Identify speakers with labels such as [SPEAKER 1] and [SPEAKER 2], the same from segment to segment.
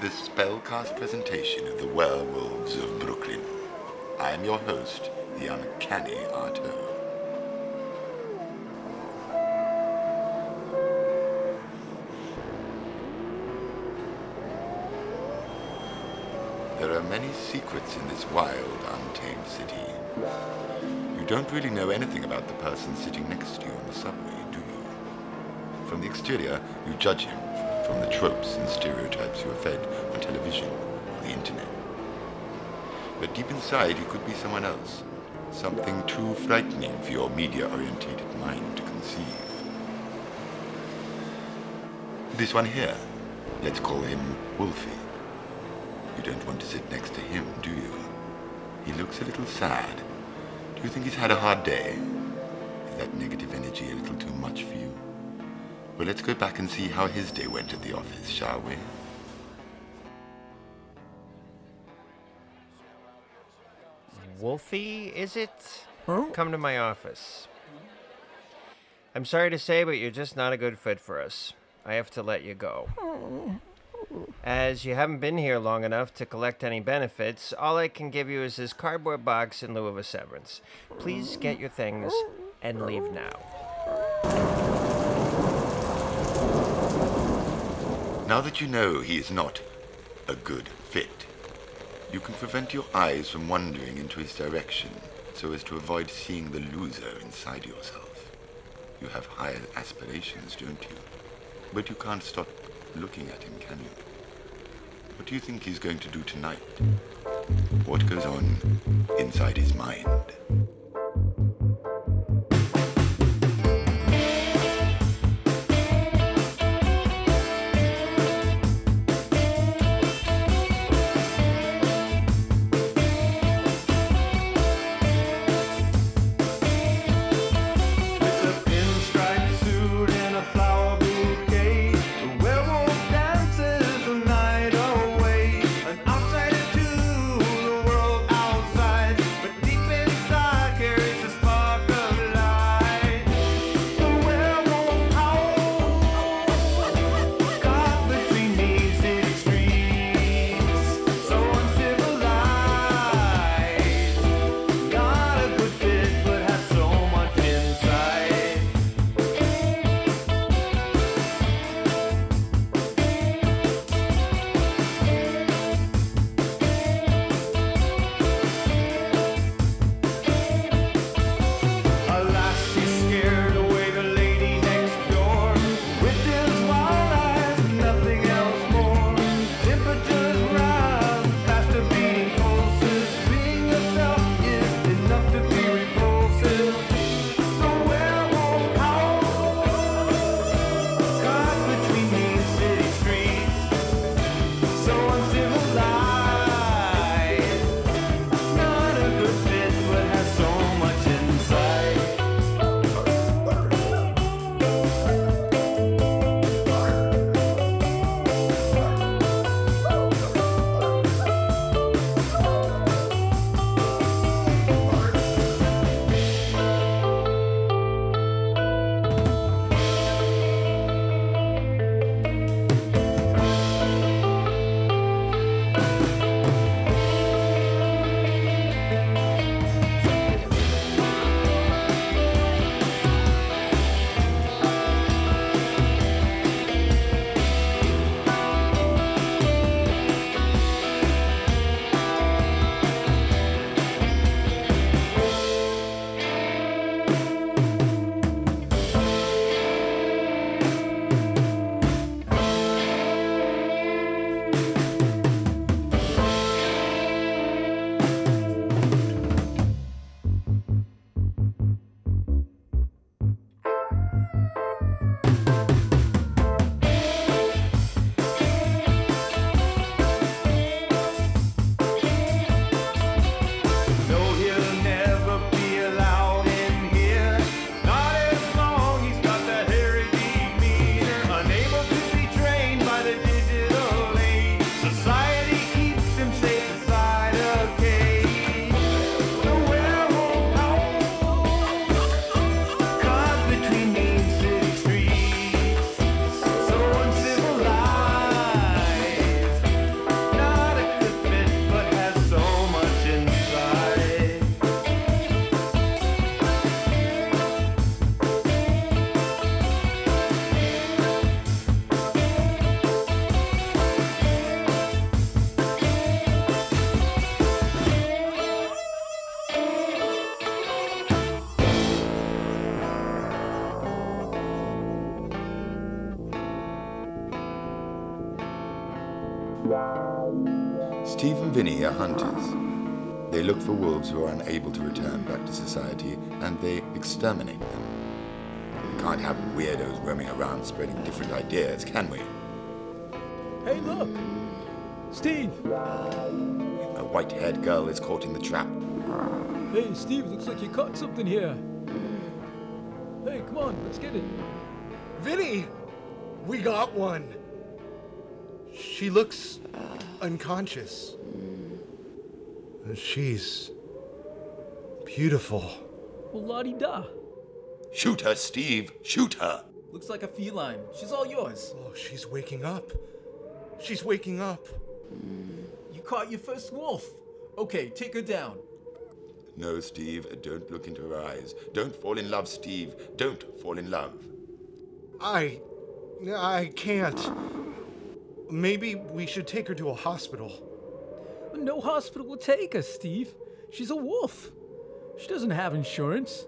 [SPEAKER 1] this spellcast presentation of the Werewolves of Brooklyn. I am your host, the uncanny Arto. There are many secrets in this wild, untamed city. You don't really know anything about the person sitting next to you on the subway, do you? From the exterior, you judge him from the tropes and stereotypes you are fed on television or the internet. But deep inside, he could be someone else. Something too frightening for your media-orientated mind to conceive. This one here, let's call him Wolfie. You don't want to sit next to him, do you? He looks a little sad. Do you think he's had a hard day? Is that negative energy a little too much for you? Well, let's go back and see how his day went at the office, shall we?
[SPEAKER 2] Wolfie, is it? Come to my office. I'm sorry to say, but you're just not a good fit for us. I have to let you go. As you haven't been here long enough to collect any benefits, all I can give you is this cardboard box in lieu of a severance. Please get your things and leave now.
[SPEAKER 1] Now that you know he is not a good fit, you can prevent your eyes from wandering into his direction so as to avoid seeing the loser inside yourself. You have higher aspirations, don't you? But you can't stop looking at him, can you? What do you think he's going to do tonight? What goes on inside his mind? Steve and Vinny are hunters. They look for wolves who are unable to return back to society and they exterminate them. We can't have weirdos roaming around spreading different ideas, can we?
[SPEAKER 3] Hey, look! Steve!
[SPEAKER 1] A white haired girl is caught in the trap.
[SPEAKER 3] Hey, Steve, looks like you caught something here. Hey, come on, let's get it.
[SPEAKER 4] Vinny! We got one! She looks unconscious. She's beautiful.
[SPEAKER 3] Well, la di da.
[SPEAKER 1] Shoot her, Steve! Shoot her!
[SPEAKER 5] Looks like a feline. She's all yours.
[SPEAKER 4] Oh, she's waking up. She's waking up.
[SPEAKER 5] You caught your first wolf. Okay, take her down.
[SPEAKER 1] No, Steve, don't look into her eyes. Don't fall in love, Steve. Don't fall in love.
[SPEAKER 4] I. I can't. Maybe we should take her to a hospital.
[SPEAKER 3] No hospital will take her, Steve. She's a wolf. She doesn't have insurance.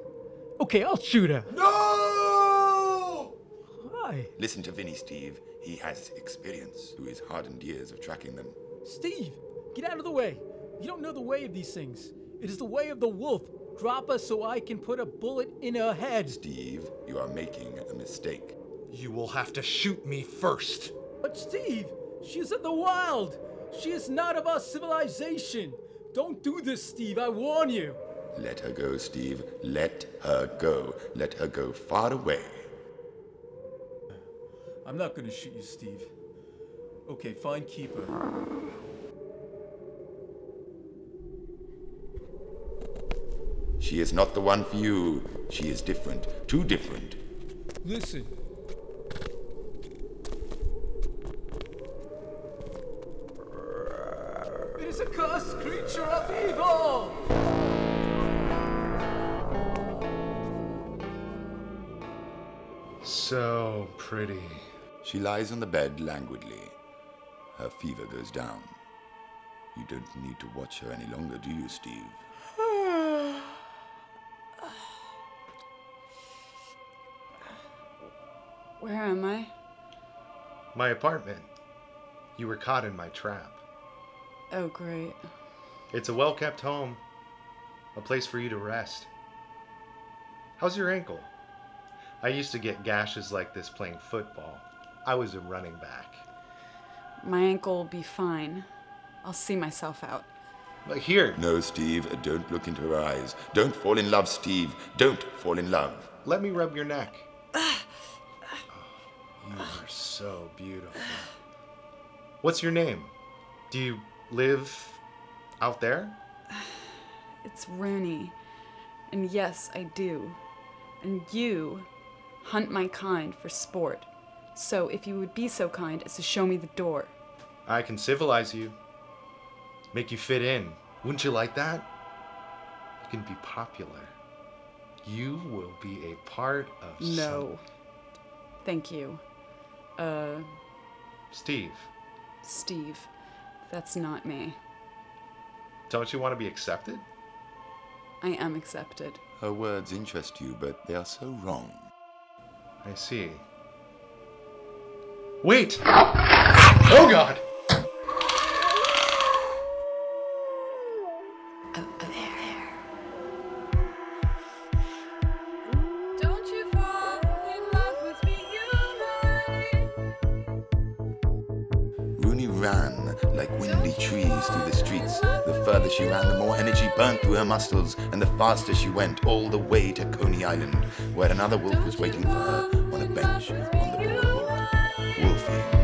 [SPEAKER 3] Okay, I'll shoot her.
[SPEAKER 4] No!
[SPEAKER 3] Why?
[SPEAKER 1] Listen to Vinny, Steve. He has experience through his hardened years of tracking them.
[SPEAKER 3] Steve, get out of the way. You don't know the way of these things. It is the way of the wolf. Drop her so I can put a bullet in her head.
[SPEAKER 1] Steve, you are making a mistake.
[SPEAKER 4] You will have to shoot me first.
[SPEAKER 3] But Steve, she is in the wild. She is not of our civilization. Don't do this, Steve. I warn you.
[SPEAKER 1] Let her go, Steve. Let her go. Let her go far away.
[SPEAKER 5] I'm not gonna shoot you, Steve. Okay, fine, keep her.
[SPEAKER 1] She is not the one for you. She is different. Too different.
[SPEAKER 3] Listen.
[SPEAKER 4] Pretty.
[SPEAKER 1] She lies on the bed languidly. Her fever goes down. You don't need to watch her any longer, do you, Steve?
[SPEAKER 6] Where am I?
[SPEAKER 4] My apartment. You were caught in my trap.
[SPEAKER 6] Oh, great.
[SPEAKER 4] It's a well kept home, a place for you to rest. How's your ankle? I used to get gashes like this playing football. I was a running back.
[SPEAKER 6] My ankle will be fine. I'll see myself out.
[SPEAKER 4] But here,
[SPEAKER 1] No, Steve. Don't look into her eyes. Don't fall in love, Steve. Don't fall in love.
[SPEAKER 4] let me rub your neck. Oh, you are so beautiful. What's your name? Do you live out there?
[SPEAKER 6] It's Rooney. And yes, I do. And you hunt my kind for sport. So if you would be so kind as to show me the door.
[SPEAKER 4] I can civilize you, make you fit in. Wouldn't you like that? You can be popular. You will be a part of
[SPEAKER 6] No. Thank you. Uh,
[SPEAKER 4] Steve,
[SPEAKER 6] Steve. That's not me.
[SPEAKER 4] don't you want to be accepted?
[SPEAKER 6] I am accepted.
[SPEAKER 1] Her words interest you, but they are so wrong.
[SPEAKER 4] I see. Wait! Oh god!
[SPEAKER 7] Don't
[SPEAKER 1] she ran, the more energy burnt through her muscles, and the faster she went all the way to Coney Island, where another wolf was waiting for her on a bench on the boardwalk. Wolfie.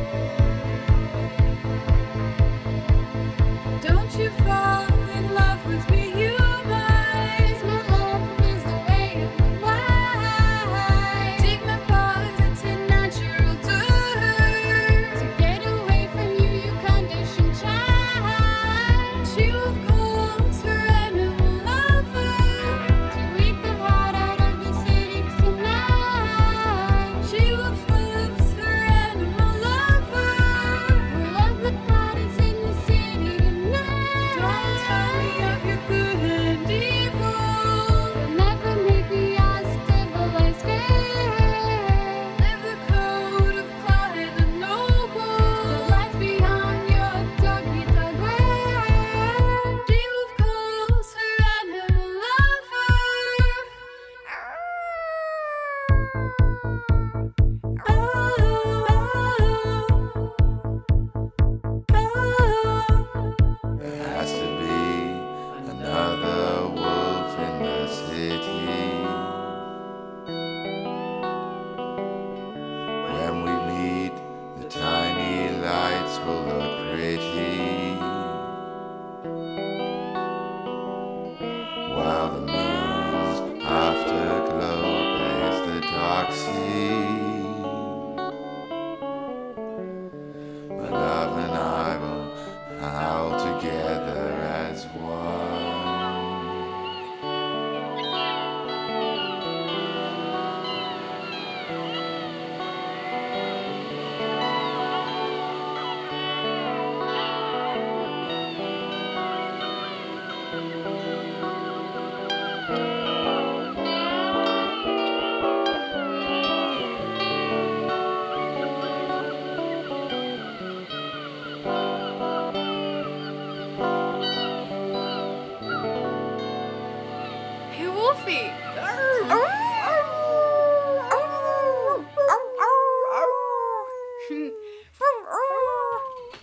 [SPEAKER 7] lights will.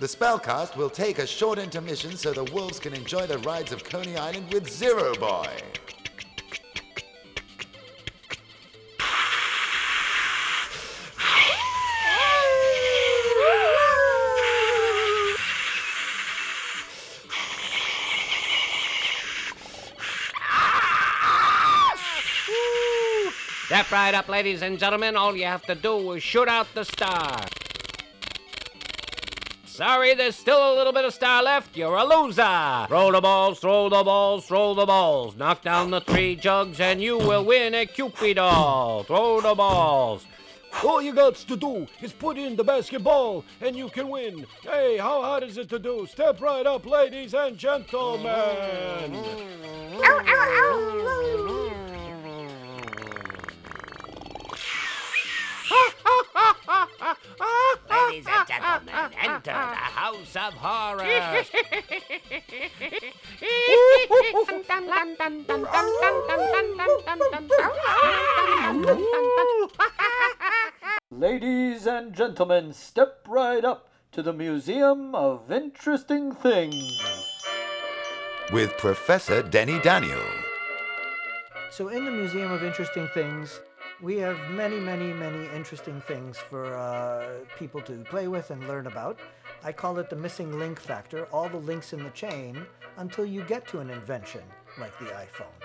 [SPEAKER 7] The
[SPEAKER 1] Spellcast will take a short intermission so the wolves can enjoy the rides of Coney Island with Zero Boy.
[SPEAKER 8] Step right up, ladies and gentlemen. All you have to do is shoot out the star. Sorry, there's still a little bit of star left. You're a loser. Throw the balls, throw the balls, throw the balls. Knock down the three jugs and you will win a Cupid doll. Throw the balls.
[SPEAKER 9] All you got to do is put in the basketball and you can win. Hey, how hard is it to do? Step right up, ladies and gentlemen.
[SPEAKER 8] Ladies and gentlemen, enter the House of Horrors.
[SPEAKER 9] Ladies and gentlemen, step right up to the Museum of Interesting Things.
[SPEAKER 1] With Professor Denny Daniel.
[SPEAKER 10] So, in the Museum of Interesting Things, we have many, many, many interesting things for uh, people to play with and learn about. I call it the missing link factor, all the links in the chain until you get to an invention like the iPhone.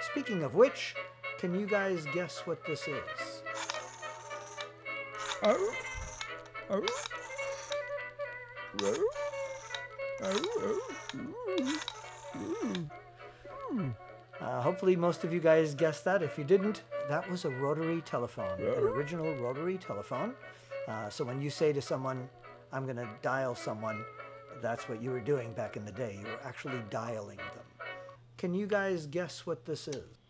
[SPEAKER 10] Speaking of which, can you guys guess what this is? Uh, hopefully, most of you guys guessed that. If you didn't, that was a rotary telephone, an original rotary telephone. Uh, so when you say to someone, I'm going to dial someone, that's what you were doing back in the day. You were actually dialing them. Can you guys guess what this is?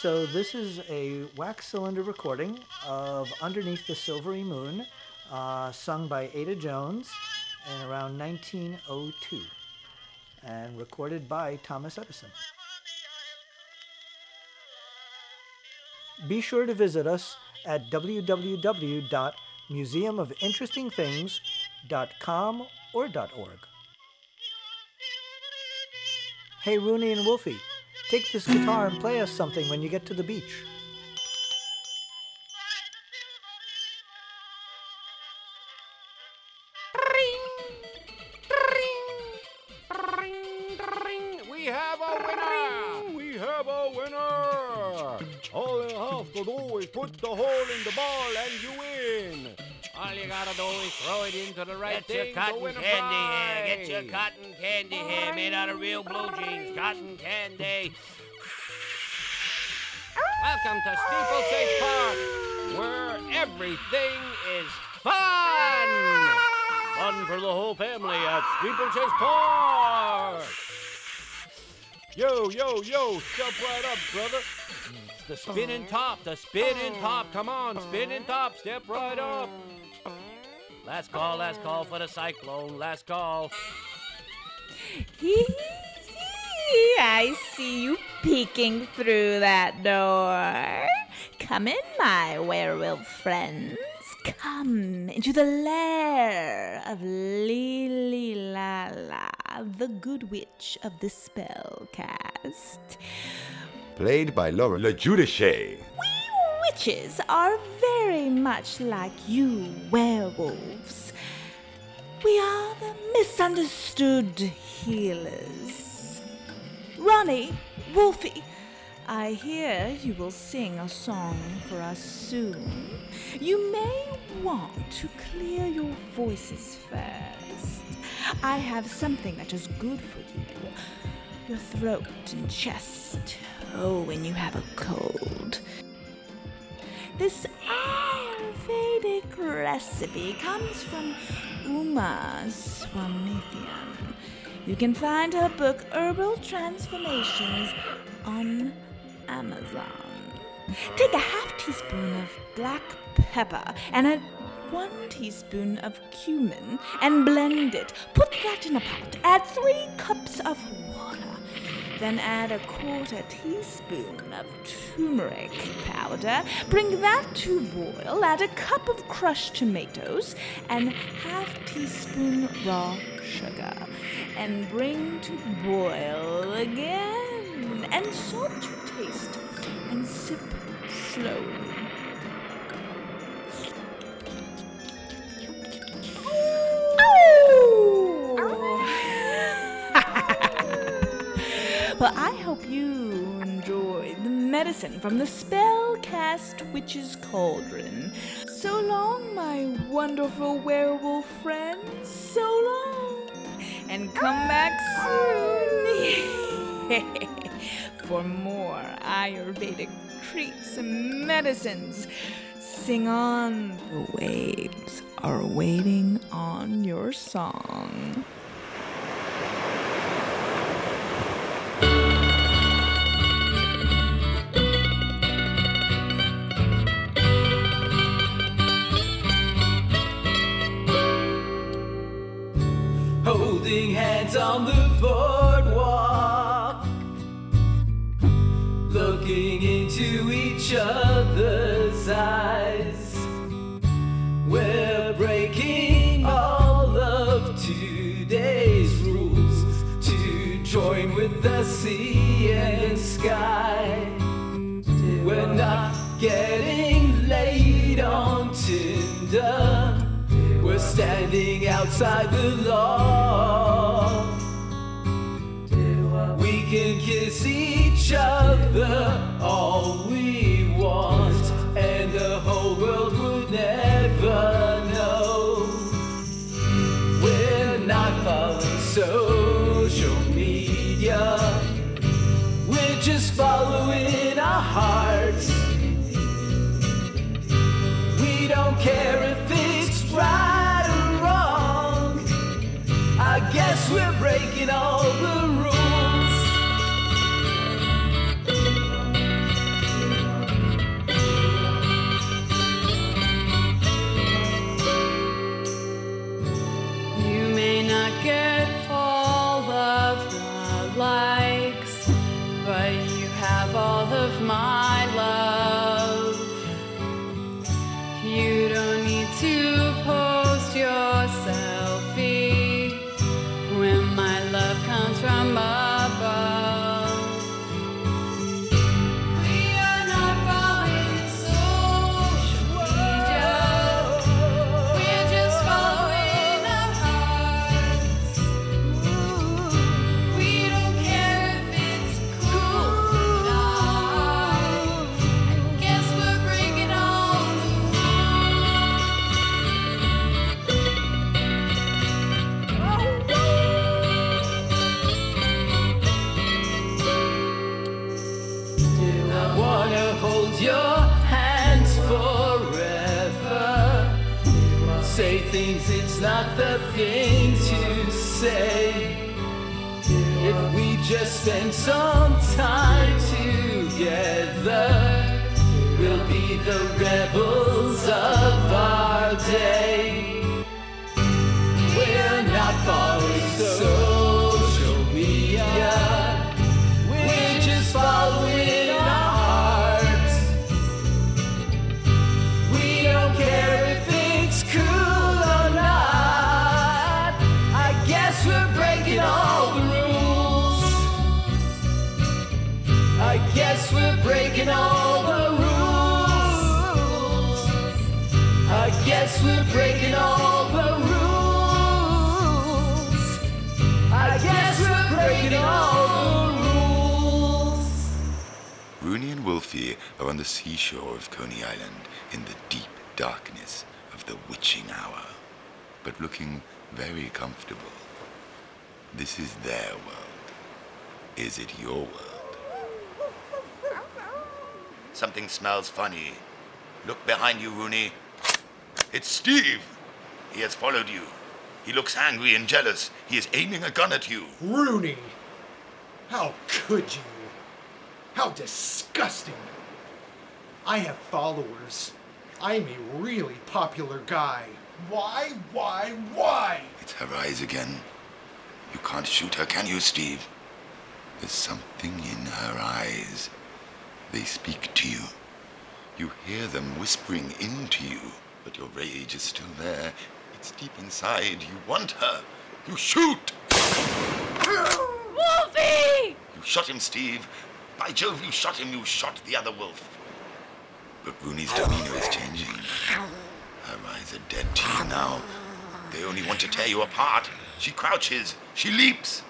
[SPEAKER 10] So this is a wax cylinder recording of Underneath the Silvery Moon, uh, sung by Ada Jones in around 1902, and recorded by Thomas Edison. Be sure to visit us at www.museumofinterestingthings.com or .org. Hey Rooney and Wolfie, take this guitar and play us something when you get to the beach.
[SPEAKER 8] We have a winner!
[SPEAKER 9] We have a winner! All you have to do is put the hole in the ball and you win.
[SPEAKER 8] All you gotta do is throw it into the right
[SPEAKER 9] Get
[SPEAKER 8] thing
[SPEAKER 9] your
[SPEAKER 8] to
[SPEAKER 9] cotton
[SPEAKER 8] win a
[SPEAKER 9] candy here. Get your
[SPEAKER 8] cotton candy here, made out of real blue jeans. Cotton candy. Welcome to Steeplechase Park, where everything is fun.
[SPEAKER 9] Fun for the whole family at Steeplechase Park. Yo, yo, yo, step right up, brother.
[SPEAKER 8] The spinning top, the spinning top. Come on, spinning top. Step right up. Last call, last call for the cyclone. Last call.
[SPEAKER 11] Hee hee hee! I see you peeking through that door. Come in, my werewolf friends. come into the lair of Lily Lala, the good witch of the spell cast.
[SPEAKER 1] Played by Laura Le Judice.
[SPEAKER 11] Witches are very much like you werewolves. We are the misunderstood healers. Ronnie, Wolfie, I hear you will sing a song for us soon. You may want to clear your voices first. I have something that is good for you. Your throat and chest. Oh, when you have a cold. This Ayurvedic recipe comes from Uma Swamithian. You can find her book Herbal Transformations on Amazon. Take a half teaspoon of black pepper and a one teaspoon of cumin and blend it. Put that in a pot. Add three cups of. Then add a quarter teaspoon of turmeric powder. Bring that to boil. Add a cup of crushed tomatoes and half teaspoon raw sugar. And bring to boil again. And salt to taste. And sip slowly. Hope you enjoy the medicine from the Spellcast Witch's Cauldron. So long, my wonderful werewolf friends. So long. And come back soon for more Ayurvedic treats and medicines. Sing on. The waves are waiting on your song.
[SPEAKER 5] On the boardwalk, looking into each other's eyes. We're breaking all of today's rules to join with the sea and sky. We're not getting laid on Tinder. We're standing outside the law. Can kiss each other the
[SPEAKER 12] your
[SPEAKER 5] hands forever. Say things it's not the thing to say. If we just spend some time together, we'll be the rebels of our day. We're not following guess we're breaking all the rules. I guess we're breaking all the rules.
[SPEAKER 1] Rooney and Wolfie are on the seashore of Coney Island in the deep darkness of the witching hour, but looking very comfortable. This is their world. Is it your world? Something smells funny. Look behind you, Rooney. It's Steve. He has followed you. He looks angry and jealous. He is aiming a gun at you.
[SPEAKER 13] Rooney! How could you? How disgusting! I have followers. I'm a really popular guy. Why, why, why?
[SPEAKER 1] It's her eyes again. You can't shoot her, can you, Steve? There's something in her eyes. They speak to you. You hear them whispering into you, but your rage is still there. It's deep inside. You want her. You shoot!
[SPEAKER 7] Wolfie!
[SPEAKER 1] You shot him, Steve. By Jove, you shot him. You shot the other wolf. But Rooney's demeanor is changing. Her eyes are dead to you now. They only want to tear you apart. She crouches. She leaps.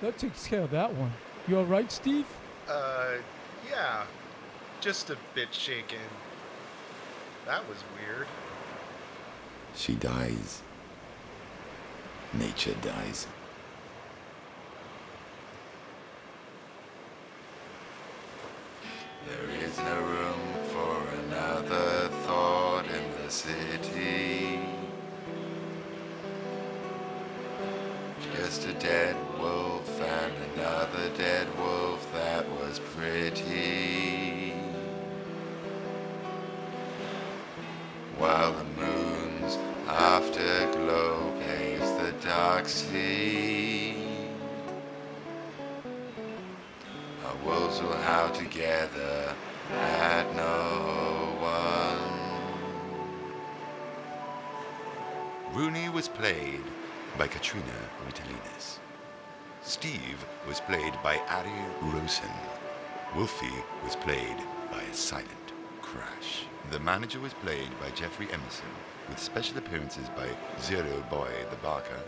[SPEAKER 3] That takes care of that one. You all right, Steve?
[SPEAKER 4] Uh, yeah. Just a bit shaken. That was weird.
[SPEAKER 1] She dies. Nature dies. There is no room for another thought in the city. Just a dead wolf and another dead wolf that was pretty. Was played by Katrina Ritalinas. Steve was played by Ari Rosen. Wolfie was played by a silent crash. The manager was played by Jeffrey Emerson, with special appearances by Zero Boy the Barker,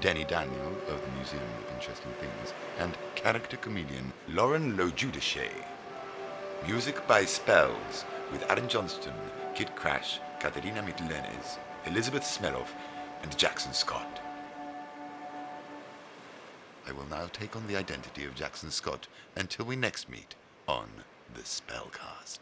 [SPEAKER 1] Danny Daniel of the Museum of Interesting Things, and character comedian Lauren Lojudice. Music by SpeLz, with Aaron Johnston, Kid Crash, Katerina Mitlenes, Elizabeth Smeroff, and Jackson Scott. I will now take on the identity of Jackson Scott until we next meet on The Spellcast.